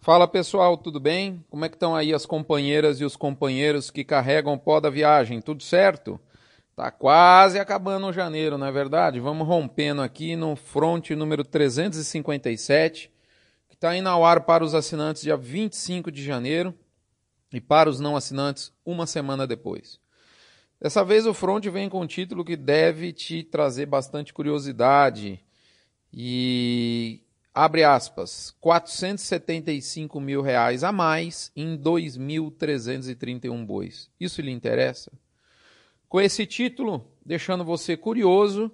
Fala pessoal, tudo bem? Como é que estão aí as companheiras e os companheiros que carregam o pó da viagem? Tudo certo? Tá quase acabando o janeiro, não é verdade? Vamos rompendo aqui no front número 357, que está indo ao ar para os assinantes dia 25 de janeiro e para os não assinantes uma semana depois. Dessa vez o front vem com um título que deve te trazer bastante curiosidade e abre aspas, 475 mil reais a mais em 2.331 bois. Isso lhe interessa? Com esse título, deixando você curioso,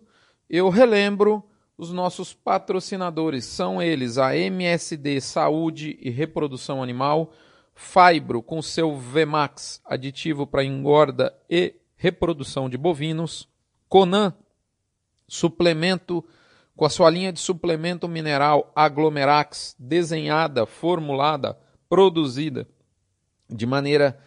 eu relembro os nossos patrocinadores. São eles a MSD Saúde e Reprodução Animal, Fibro com seu VMAX, aditivo para engorda e reprodução de bovinos, Conan, suplemento com a sua linha de suplemento mineral Aglomerax, desenhada, formulada, produzida de maneira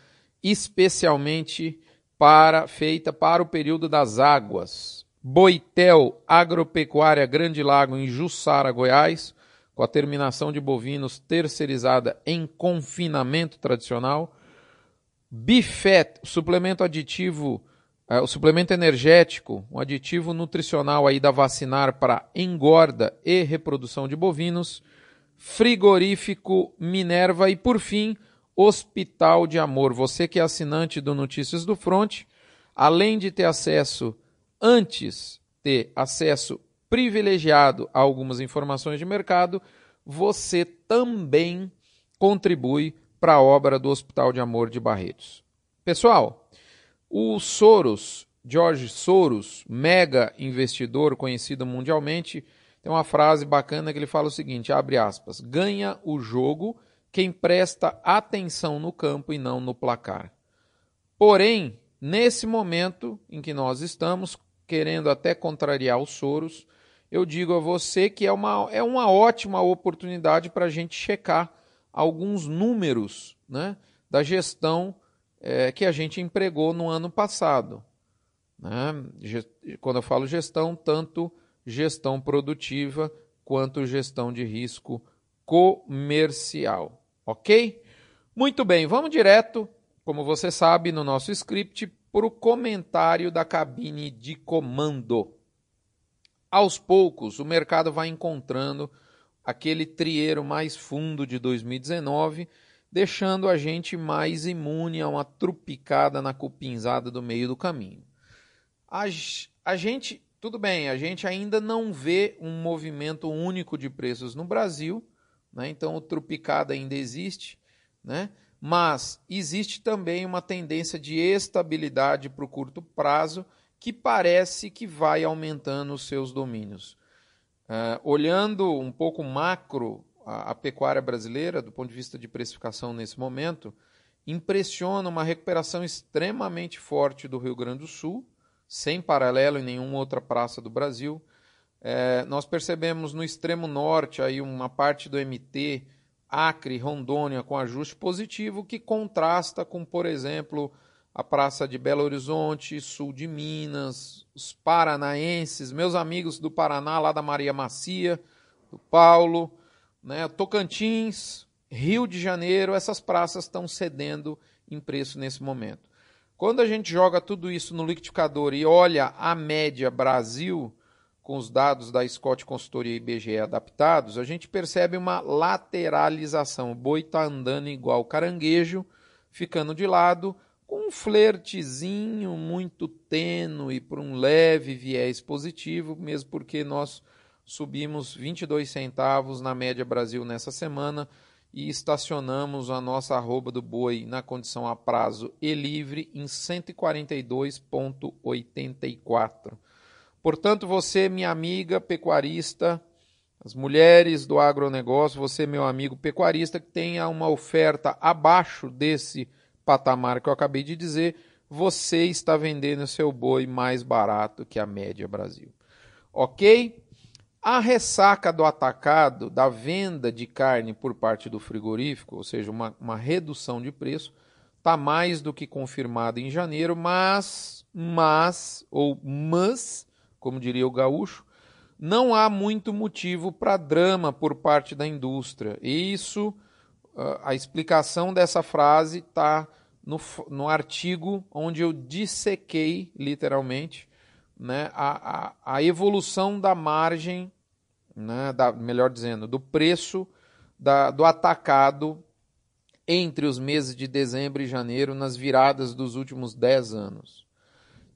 especialmente para feita para o período das águas. Boitel Agropecuária Grande Lago em Jussara, Goiás, com a terminação de bovinos terceirizada em confinamento tradicional. Bifet, suplemento aditivo o suplemento energético, um aditivo nutricional aí da vacinar para engorda e reprodução de bovinos, frigorífico Minerva e por fim, Hospital de Amor. Você que é assinante do Notícias do Front, além de ter acesso antes ter acesso privilegiado a algumas informações de mercado, você também contribui para a obra do Hospital de Amor de Barretos. Pessoal, o Soros, George Soros, mega investidor conhecido mundialmente, tem uma frase bacana que ele fala o seguinte, abre aspas, ganha o jogo quem presta atenção no campo e não no placar. Porém, nesse momento em que nós estamos, querendo até contrariar os Soros, eu digo a você que é uma, é uma ótima oportunidade para a gente checar alguns números né, da gestão é, que a gente empregou no ano passado. Né? Quando eu falo gestão, tanto gestão produtiva quanto gestão de risco comercial. Ok? Muito bem, vamos direto, como você sabe, no nosso script, para o comentário da cabine de comando. Aos poucos, o mercado vai encontrando aquele trieiro mais fundo de 2019 deixando a gente mais imune a uma trupicada na cupinzada do meio do caminho. A, a gente, tudo bem, a gente ainda não vê um movimento único de preços no Brasil, né? então o trupicada ainda existe, né? mas existe também uma tendência de estabilidade para o curto prazo que parece que vai aumentando os seus domínios. Uh, olhando um pouco macro a, a pecuária brasileira, do ponto de vista de precificação nesse momento, impressiona uma recuperação extremamente forte do Rio Grande do Sul, sem paralelo em nenhuma outra praça do Brasil. É, nós percebemos no extremo norte aí uma parte do MT, Acre, Rondônia, com ajuste positivo, que contrasta com, por exemplo, a praça de Belo Horizonte, sul de Minas, os paranaenses, meus amigos do Paraná, lá da Maria Macia, do Paulo, né? Tocantins, Rio de Janeiro, essas praças estão cedendo em preço nesse momento. Quando a gente joga tudo isso no liquidificador e olha a média Brasil, com os dados da Scott Consultoria e IBGE adaptados, a gente percebe uma lateralização. O boi está andando igual caranguejo, ficando de lado, com um flertezinho muito tênue por um leve viés positivo, mesmo porque nós subimos 22 centavos na média Brasil nessa semana e estacionamos a nossa arroba do boi na condição a prazo e livre em 142,84. Portanto, você, minha amiga pecuarista, as mulheres do agronegócio, você, meu amigo pecuarista, que tenha uma oferta abaixo desse patamar que eu acabei de dizer, você está vendendo seu boi mais barato que a média Brasil. Ok? A ressaca do atacado, da venda de carne por parte do frigorífico, ou seja, uma, uma redução de preço, está mais do que confirmada em janeiro, mas, mas, ou mas, como diria o gaúcho, não há muito motivo para drama por parte da indústria. E isso a explicação dessa frase está no, no artigo onde eu dissequei, literalmente, né, a, a, a evolução da margem, né, da, melhor dizendo, do preço da, do atacado entre os meses de dezembro e janeiro nas viradas dos últimos 10 anos.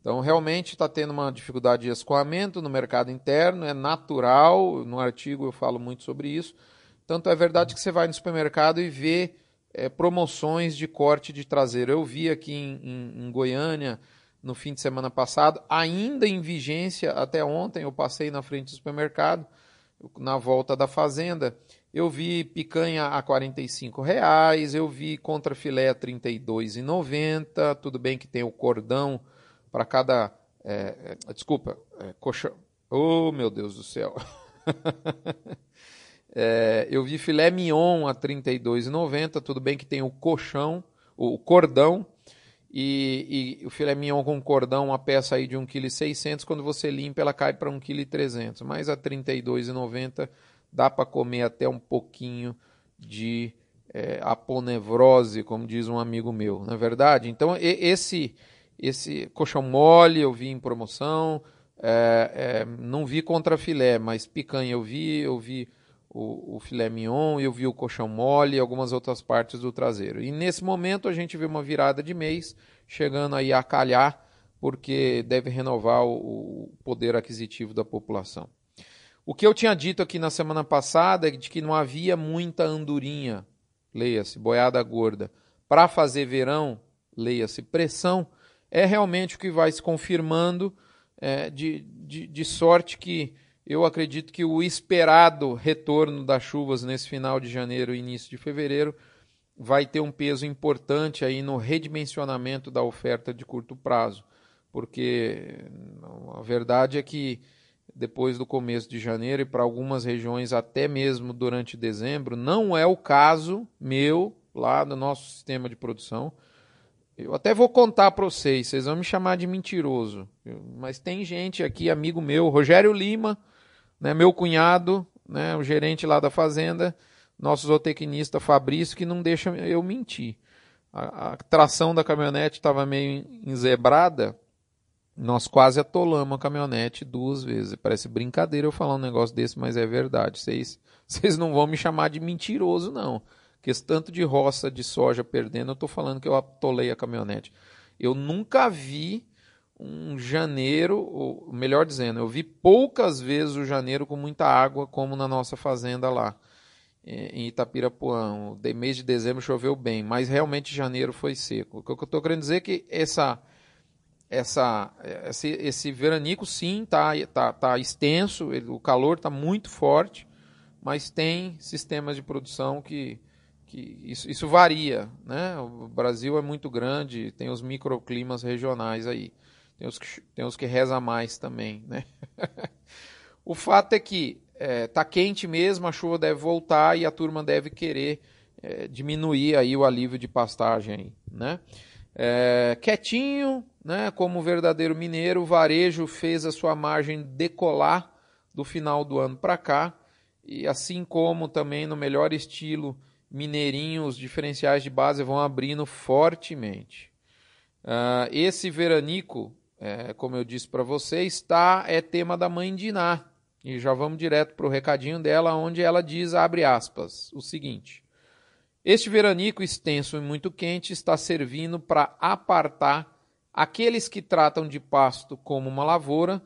Então, realmente está tendo uma dificuldade de escoamento no mercado interno, é natural, no artigo eu falo muito sobre isso. Tanto é verdade que você vai no supermercado e vê é, promoções de corte de traseiro. Eu vi aqui em, em, em Goiânia no fim de semana passado, ainda em vigência, até ontem eu passei na frente do supermercado, na volta da fazenda, eu vi picanha a R$ reais, eu vi contra filé a R$ 32,90, tudo bem que tem o cordão para cada, é, é, desculpa, é, colchão, oh meu Deus do céu, é, eu vi filé mignon a R$ 32,90, tudo bem que tem o colchão, o cordão, e, e, o filé mignon com cordão, uma peça aí de 1,6 kg, quando você limpa ela cai para 1,3 kg. Mas a R$ 32,90 dá para comer até um pouquinho de é, aponevrose, como diz um amigo meu, não é verdade? Então esse, esse colchão mole eu vi em promoção, é, é, não vi contra filé, mas picanha eu vi, eu vi o, o filé mignon, eu vi o colchão mole e algumas outras partes do traseiro. E nesse momento a gente vê uma virada de mês, chegando aí a calhar, porque deve renovar o, o poder aquisitivo da população. O que eu tinha dito aqui na semana passada é de que não havia muita andorinha, leia-se, boiada gorda, para fazer verão, leia-se, pressão, é realmente o que vai se confirmando, é, de, de, de sorte que eu acredito que o esperado retorno das chuvas nesse final de janeiro e início de fevereiro vai ter um peso importante aí no redimensionamento da oferta de curto prazo, porque a verdade é que depois do começo de janeiro e para algumas regiões até mesmo durante dezembro, não é o caso meu lá no nosso sistema de produção. Eu até vou contar para vocês, vocês vão me chamar de mentiroso, mas tem gente aqui, amigo meu, Rogério Lima, né, meu cunhado, né, o gerente lá da fazenda, nosso zootecnista Fabrício, que não deixa eu mentir. A, a tração da caminhonete estava meio enzebrada, nós quase atolamos a caminhonete duas vezes. Parece brincadeira eu falar um negócio desse, mas é verdade. Vocês, não vão me chamar de mentiroso, não. Que esse tanto de roça de soja perdendo, eu estou falando que eu atolei a caminhonete. Eu nunca vi um janeiro, ou melhor dizendo, eu vi poucas vezes o janeiro com muita água, como na nossa fazenda lá em Itapirapuã. O mês de dezembro choveu bem, mas realmente janeiro foi seco. O que eu estou querendo dizer é que essa, essa, esse, esse veranico sim está tá, tá extenso, ele, o calor está muito forte, mas tem sistemas de produção que, que isso, isso varia. Né? O Brasil é muito grande, tem os microclimas regionais aí. Tem os que, tem os que reza mais também, né? o fato é que é, tá quente mesmo, a chuva deve voltar e a turma deve querer é, diminuir aí o alívio de pastagem, né? É, quietinho, né? Como verdadeiro mineiro, o varejo fez a sua margem decolar do final do ano para cá e assim como também no melhor estilo mineirinho, os diferenciais de base vão abrindo fortemente. Uh, esse veranico é, como eu disse para você, está é tema da mãe Diná. E já vamos direto para o recadinho dela, onde ela diz, abre aspas, o seguinte. Este veranico extenso e muito quente está servindo para apartar aqueles que tratam de pasto como uma lavoura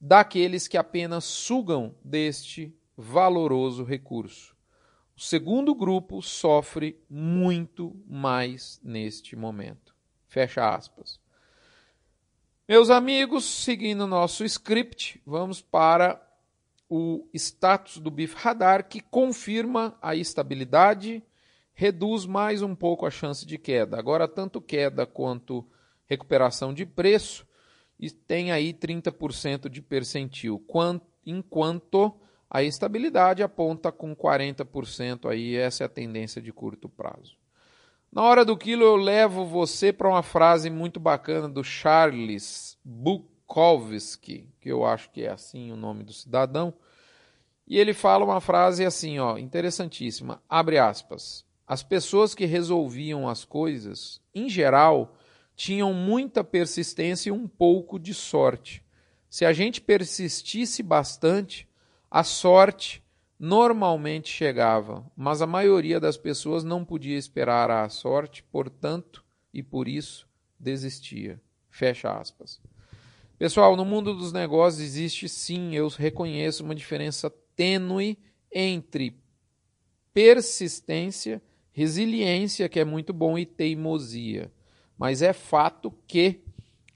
daqueles que apenas sugam deste valoroso recurso. O segundo grupo sofre muito mais neste momento. Fecha aspas. Meus amigos, seguindo nosso script, vamos para o status do BIF Radar, que confirma a estabilidade, reduz mais um pouco a chance de queda. Agora, tanto queda quanto recuperação de preço, e tem aí 30% de percentil, enquanto a estabilidade aponta com 40% aí, essa é a tendência de curto prazo. Na hora do quilo, eu levo você para uma frase muito bacana do Charles Bukowski, que eu acho que é assim o nome do cidadão. E ele fala uma frase assim, ó, interessantíssima. Abre aspas. as pessoas que resolviam as coisas, em geral, tinham muita persistência e um pouco de sorte. Se a gente persistisse bastante, a sorte normalmente chegava, mas a maioria das pessoas não podia esperar a sorte, portanto, e por isso desistia. Fecha aspas. Pessoal, no mundo dos negócios existe sim, eu reconheço uma diferença tênue entre persistência, resiliência, que é muito bom, e teimosia. Mas é fato que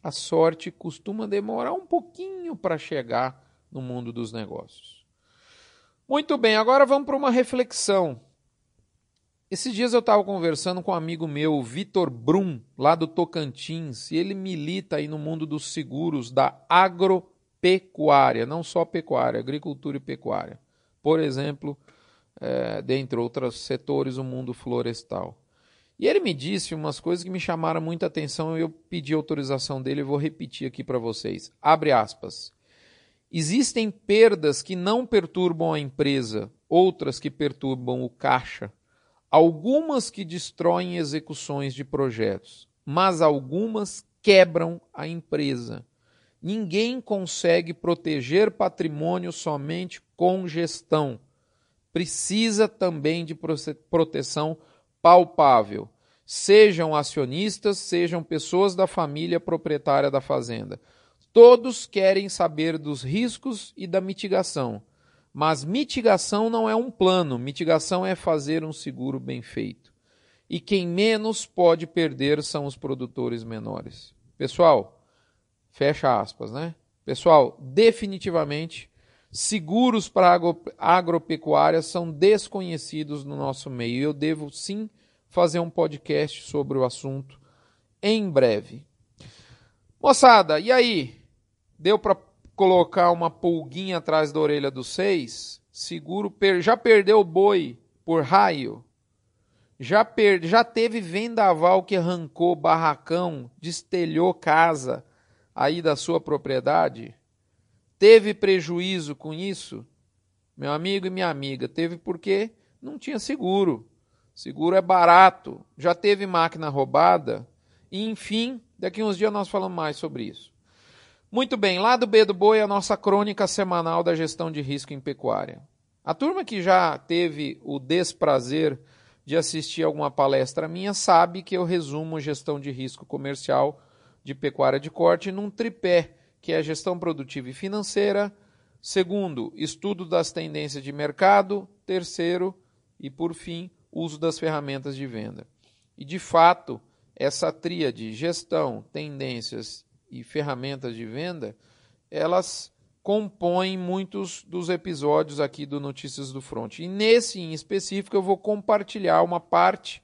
a sorte costuma demorar um pouquinho para chegar no mundo dos negócios. Muito bem, agora vamos para uma reflexão. Esses dias eu estava conversando com um amigo meu, Vitor Brum, lá do Tocantins, e ele milita aí no mundo dos seguros da agropecuária, não só pecuária, agricultura e pecuária. Por exemplo, é, dentre outros setores, o mundo florestal. E ele me disse umas coisas que me chamaram muita atenção e eu pedi autorização dele e vou repetir aqui para vocês. Abre aspas. Existem perdas que não perturbam a empresa, outras que perturbam o caixa, algumas que destroem execuções de projetos, mas algumas quebram a empresa. Ninguém consegue proteger patrimônio somente com gestão. Precisa também de proteção palpável. Sejam acionistas, sejam pessoas da família proprietária da fazenda. Todos querem saber dos riscos e da mitigação. Mas mitigação não é um plano, mitigação é fazer um seguro bem feito. E quem menos pode perder são os produtores menores. Pessoal, fecha aspas, né? Pessoal, definitivamente, seguros para agropecuária são desconhecidos no nosso meio. Eu devo sim fazer um podcast sobre o assunto em breve. Moçada, e aí? Deu para colocar uma pulguinha atrás da orelha dos seis? Seguro, per, já perdeu o boi por raio? Já, per, já teve vendaval que arrancou barracão, destelhou casa aí da sua propriedade? Teve prejuízo com isso? Meu amigo e minha amiga, teve porque não tinha seguro. Seguro é barato. Já teve máquina roubada? E, enfim, daqui uns dias nós falamos mais sobre isso. Muito bem, lá do B do Boi, a nossa crônica semanal da gestão de risco em pecuária. A turma que já teve o desprazer de assistir alguma palestra minha sabe que eu resumo gestão de risco comercial de pecuária de corte num tripé, que é gestão produtiva e financeira, segundo, estudo das tendências de mercado, terceiro e por fim, uso das ferramentas de venda. E de fato, essa tríade gestão, tendências e ferramentas de venda, elas compõem muitos dos episódios aqui do Notícias do Front. E nesse em específico eu vou compartilhar uma parte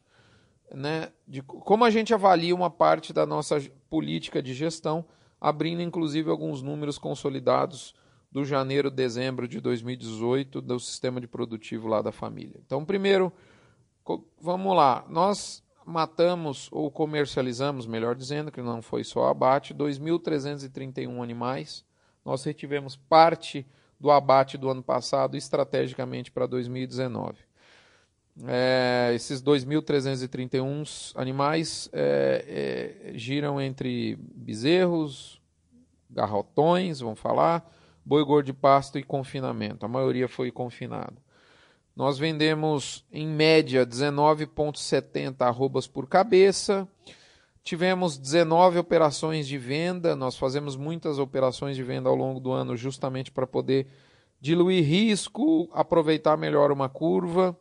né, de como a gente avalia uma parte da nossa política de gestão, abrindo inclusive alguns números consolidados do janeiro, dezembro de 2018 do sistema de produtivo lá da família. Então, primeiro, vamos lá. Nós matamos ou comercializamos, melhor dizendo, que não foi só abate, 2.331 animais. Nós retivemos parte do abate do ano passado estrategicamente para 2019. É, esses 2.331 animais é, é, giram entre bezerros, garrotões, vamos falar, boi gordo de pasto e confinamento. A maioria foi confinado. Nós vendemos em média 19,70 arrobas por cabeça. Tivemos 19 operações de venda. Nós fazemos muitas operações de venda ao longo do ano justamente para poder diluir risco, aproveitar melhor uma curva.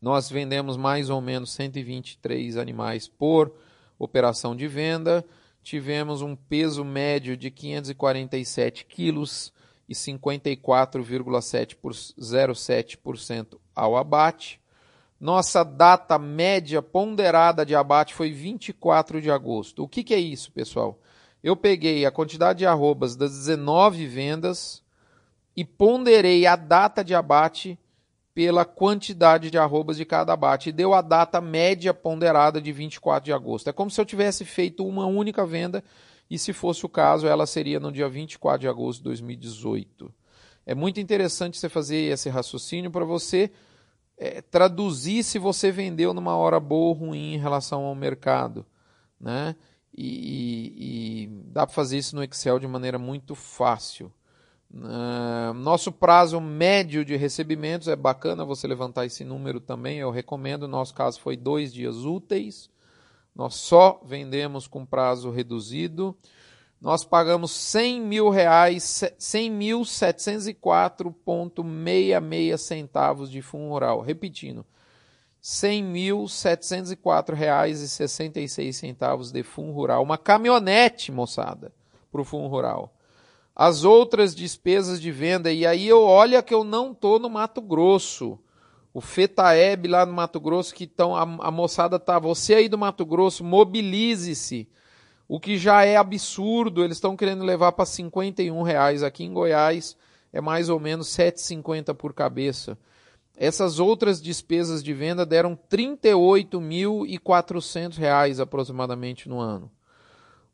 Nós vendemos mais ou menos 123 animais por operação de venda. Tivemos um peso médio de 547 quilos e 54,07% ao abate. Nossa data média ponderada de abate foi 24 de agosto. O que, que é isso, pessoal? Eu peguei a quantidade de arrobas das 19 vendas e ponderei a data de abate pela quantidade de arrobas de cada abate e deu a data média ponderada de 24 de agosto. É como se eu tivesse feito uma única venda e se fosse o caso, ela seria no dia 24 de agosto de 2018. É muito interessante você fazer esse raciocínio para você é, traduzir se você vendeu numa hora boa ou ruim em relação ao mercado. Né? E, e, e dá para fazer isso no Excel de maneira muito fácil. Uh, nosso prazo médio de recebimentos é bacana você levantar esse número também, eu recomendo. Nosso caso foi dois dias úteis. Nós só vendemos com prazo reduzido. Nós pagamos 100 mil reais, 100.704,66 centavos de fundo rural. Repetindo, 100.704 reais e 66 centavos de fundo rural. Uma caminhonete, moçada, para o fundo rural as outras despesas de venda. E aí eu olha que eu não tô no Mato Grosso. O FETAEB lá no Mato Grosso, que estão. A, a, moçada tá. Você aí do Mato Grosso, mobilize-se. O que já é absurdo, eles estão querendo levar para 51 reais. Aqui em Goiás é mais ou menos 7,50 por cabeça. Essas outras despesas de venda deram R$ 38.400 aproximadamente no ano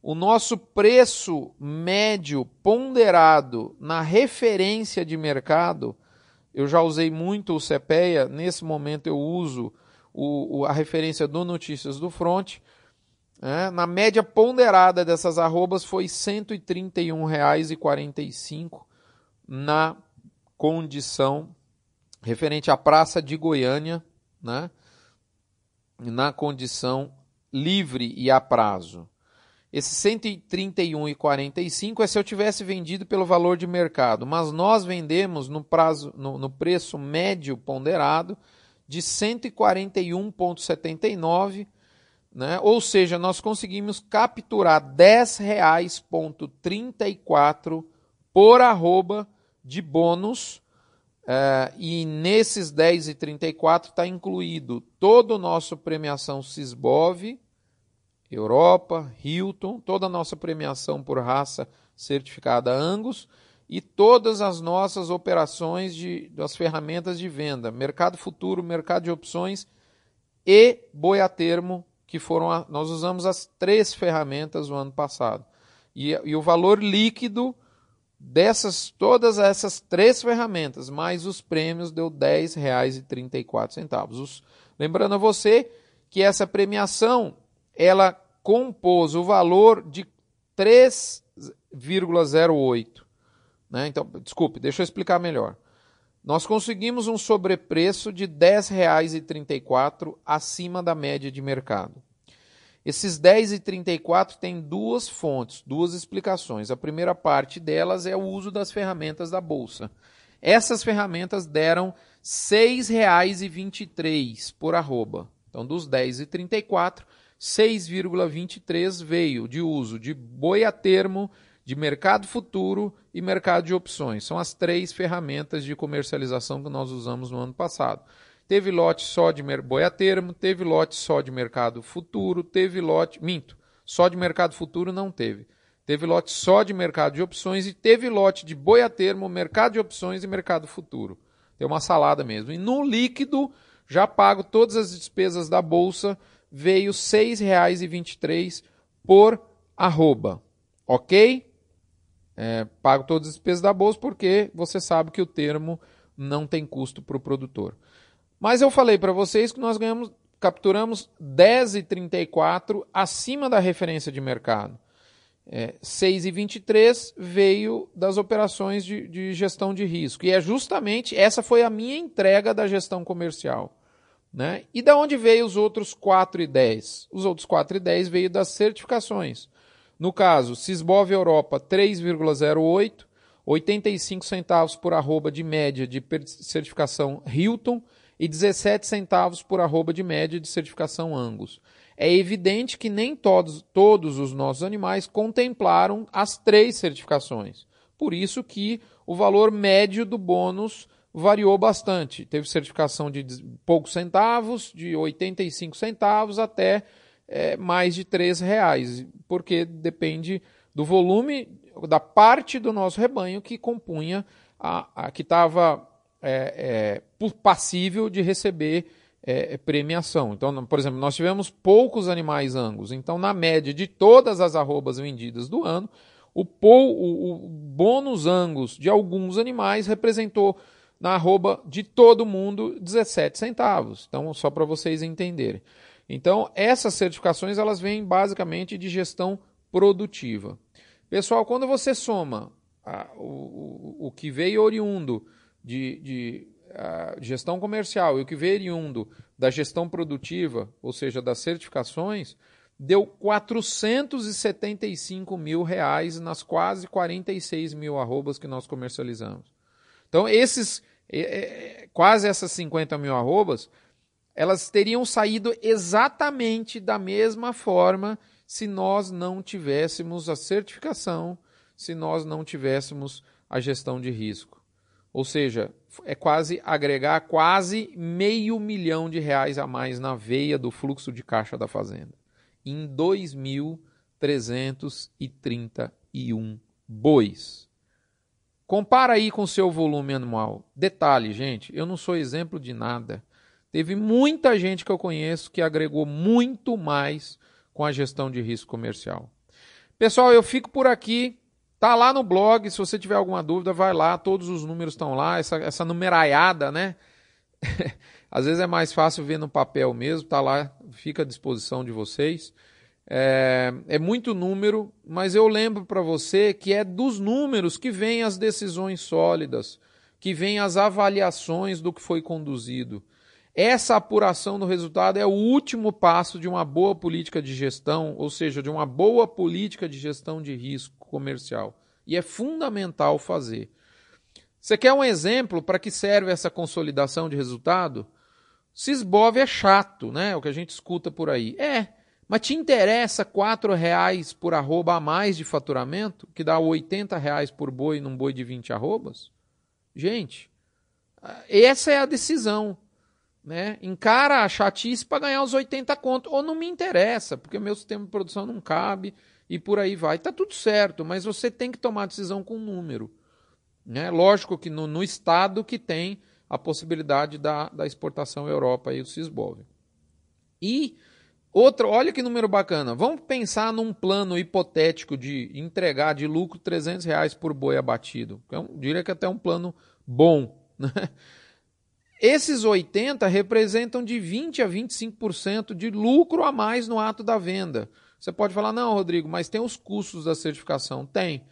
o nosso preço médio ponderado na referência de mercado, eu já usei muito o CPEA, nesse momento eu uso o, o, a referência do Notícias do Front. Né? Na média ponderada dessas arrobas foi R$ 131,45 na condição referente à Praça de Goiânia, né? na condição livre e a prazo. Esse 131,45 é se eu tivesse vendido pelo valor de mercado, mas nós vendemos no, prazo, no, no preço médio ponderado de 141,79, né? ou seja, nós conseguimos capturar R$ 10,34 por arroba de bônus. Uh, e nesses 10,34 está incluído todo o nosso premiação Sisbov, Europa, Hilton, toda a nossa premiação por raça certificada Angus e todas as nossas operações de, das ferramentas de venda, mercado futuro, mercado de opções e boi a termo, que foram a, nós usamos as três ferramentas no ano passado. E, e o valor líquido dessas todas essas três ferramentas, mais os prêmios, deu R$ 10,34. Lembrando a você que essa premiação ela compôs o valor de 3,08. Né? Então, desculpe, deixa eu explicar melhor. Nós conseguimos um sobrepreço de R$ 10,34 acima da média de mercado. Esses 10,34 têm duas fontes, duas explicações. A primeira parte delas é o uso das ferramentas da bolsa. Essas ferramentas deram R$ 6,23 por arroba. Então, dos 10,34, 6,23 veio de uso de boi a termo, de mercado futuro e mercado de opções. São as três ferramentas de comercialização que nós usamos no ano passado. Teve lote só de boi a termo, teve lote só de mercado futuro, teve lote. Minto, só de mercado futuro não teve. Teve lote só de mercado de opções e teve lote de boi a termo, mercado de opções e mercado futuro. Tem uma salada mesmo. E no líquido, já pago todas as despesas da bolsa veio R$ 6,23 por arroba. Ok? É, pago todas as despesas da bolsa porque você sabe que o termo não tem custo para o produtor. Mas eu falei para vocês que nós ganhamos, capturamos 10,34 acima da referência de mercado. É, 6,23 veio das operações de, de gestão de risco. E é justamente essa foi a minha entrega da gestão comercial. Né? E da onde veio os outros 4,10? Os outros 4,10 veio das certificações. No caso, Sisbov Europa 3,08, 85 centavos por arroba de média de certificação Hilton e 17 centavos por arroba de média de certificação Angus. É evidente que nem todos, todos os nossos animais contemplaram as três certificações. Por isso que o valor médio do bônus variou bastante. Teve certificação de poucos centavos, de 85 centavos até é, mais de 3 reais, porque depende do volume, da parte do nosso rebanho que compunha, a, a que estava é, é, passível de receber é, premiação. Então, por exemplo, nós tivemos poucos animais angus, então na média de todas as arrobas vendidas do ano, o, o, o bônus angus de alguns animais representou na arroba de todo mundo 17 centavos. Então, só para vocês entenderem. Então, essas certificações elas vêm basicamente de gestão produtiva. Pessoal, quando você soma a, o, o, que veio oriundo de, de gestão comercial e o que veio oriundo da gestão produtiva, ou seja, das certificações, deu 475 mil reais nas quase 46 mil arrobas que nós comercializamos. Então, esses quase essas 50 mil arrobas, elas teriam saído exatamente da mesma forma se nós não tivéssemos a certificação, se nós não tivéssemos a gestão de risco. Ou seja, é quase agregar quase meio milhão de reais a mais na veia do fluxo de caixa da fazenda em 2.331 bois. Compara aí com o seu volume anual. Detalhe, gente, eu não sou exemplo de nada. Teve muita gente que eu conheço que agregou muito mais com a gestão de risco comercial. Pessoal, eu fico por aqui. Tá lá no blog, se você tiver alguma dúvida, vai lá, todos os números estão lá, essa, essa numeraiada, né? Às vezes é mais fácil ver no papel mesmo, tá lá, fica à disposição de vocês. É, é muito número, mas eu lembro para você que é dos números que vêm as decisões sólidas, que vêm as avaliações do que foi conduzido. Essa apuração do resultado é o último passo de uma boa política de gestão, ou seja, de uma boa política de gestão de risco comercial. E é fundamental fazer. Você quer um exemplo para que serve essa consolidação de resultado? Sisbov é chato, né? É o que a gente escuta por aí. É, mas te interessa R$ reais por arroba a mais de faturamento, que dá R$ reais por boi num boi de 20 arrobas? Gente, essa é a decisão. Né? Encara a chatice para ganhar os 80 contos. Ou não me interessa, porque meu sistema de produção não cabe e por aí vai. Está tudo certo, mas você tem que tomar decisão com número. Né? Lógico que no, no estado que tem a possibilidade da, da exportação à Europa e o Cisbov. E Outro, olha que número bacana. Vamos pensar num plano hipotético de entregar de lucro 300 reais por boi abatido. Eu é diria que até um plano bom. Né? Esses 80 representam de 20 a 25% de lucro a mais no ato da venda. Você pode falar, não, Rodrigo, mas tem os custos da certificação. Tem.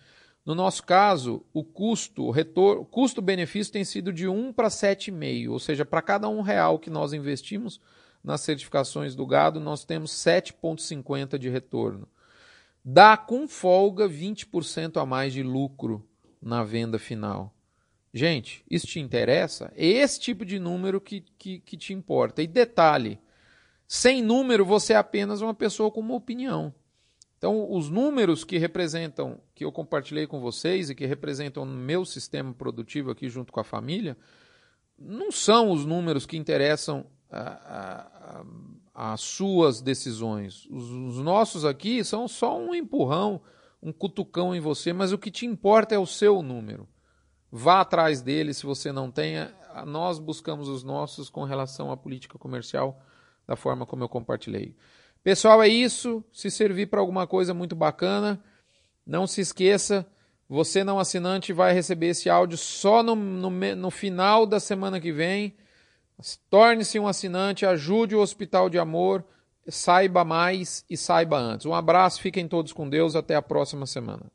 No nosso caso, o custo, o retorno, custo-benefício tem sido de 1 para 7,5, ou seja, para cada um real que nós investimos, nas certificações do gado, nós temos 7,50% de retorno. Dá com folga 20% a mais de lucro na venda final. Gente, isso te interessa? É esse tipo de número que, que, que te importa. E detalhe: sem número, você é apenas uma pessoa com uma opinião. Então, os números que representam, que eu compartilhei com vocês e que representam o meu sistema produtivo aqui junto com a família, não são os números que interessam as suas decisões. Os, os nossos aqui são só um empurrão, um cutucão em você, mas o que te importa é o seu número. Vá atrás dele se você não tenha. Nós buscamos os nossos com relação à política comercial, da forma como eu compartilhei. Pessoal, é isso. Se servir para alguma coisa muito bacana, não se esqueça. Você não assinante vai receber esse áudio só no, no, no final da semana que vem. Torne-se um assinante, ajude o Hospital de Amor, saiba mais e saiba antes. Um abraço, fiquem todos com Deus, até a próxima semana.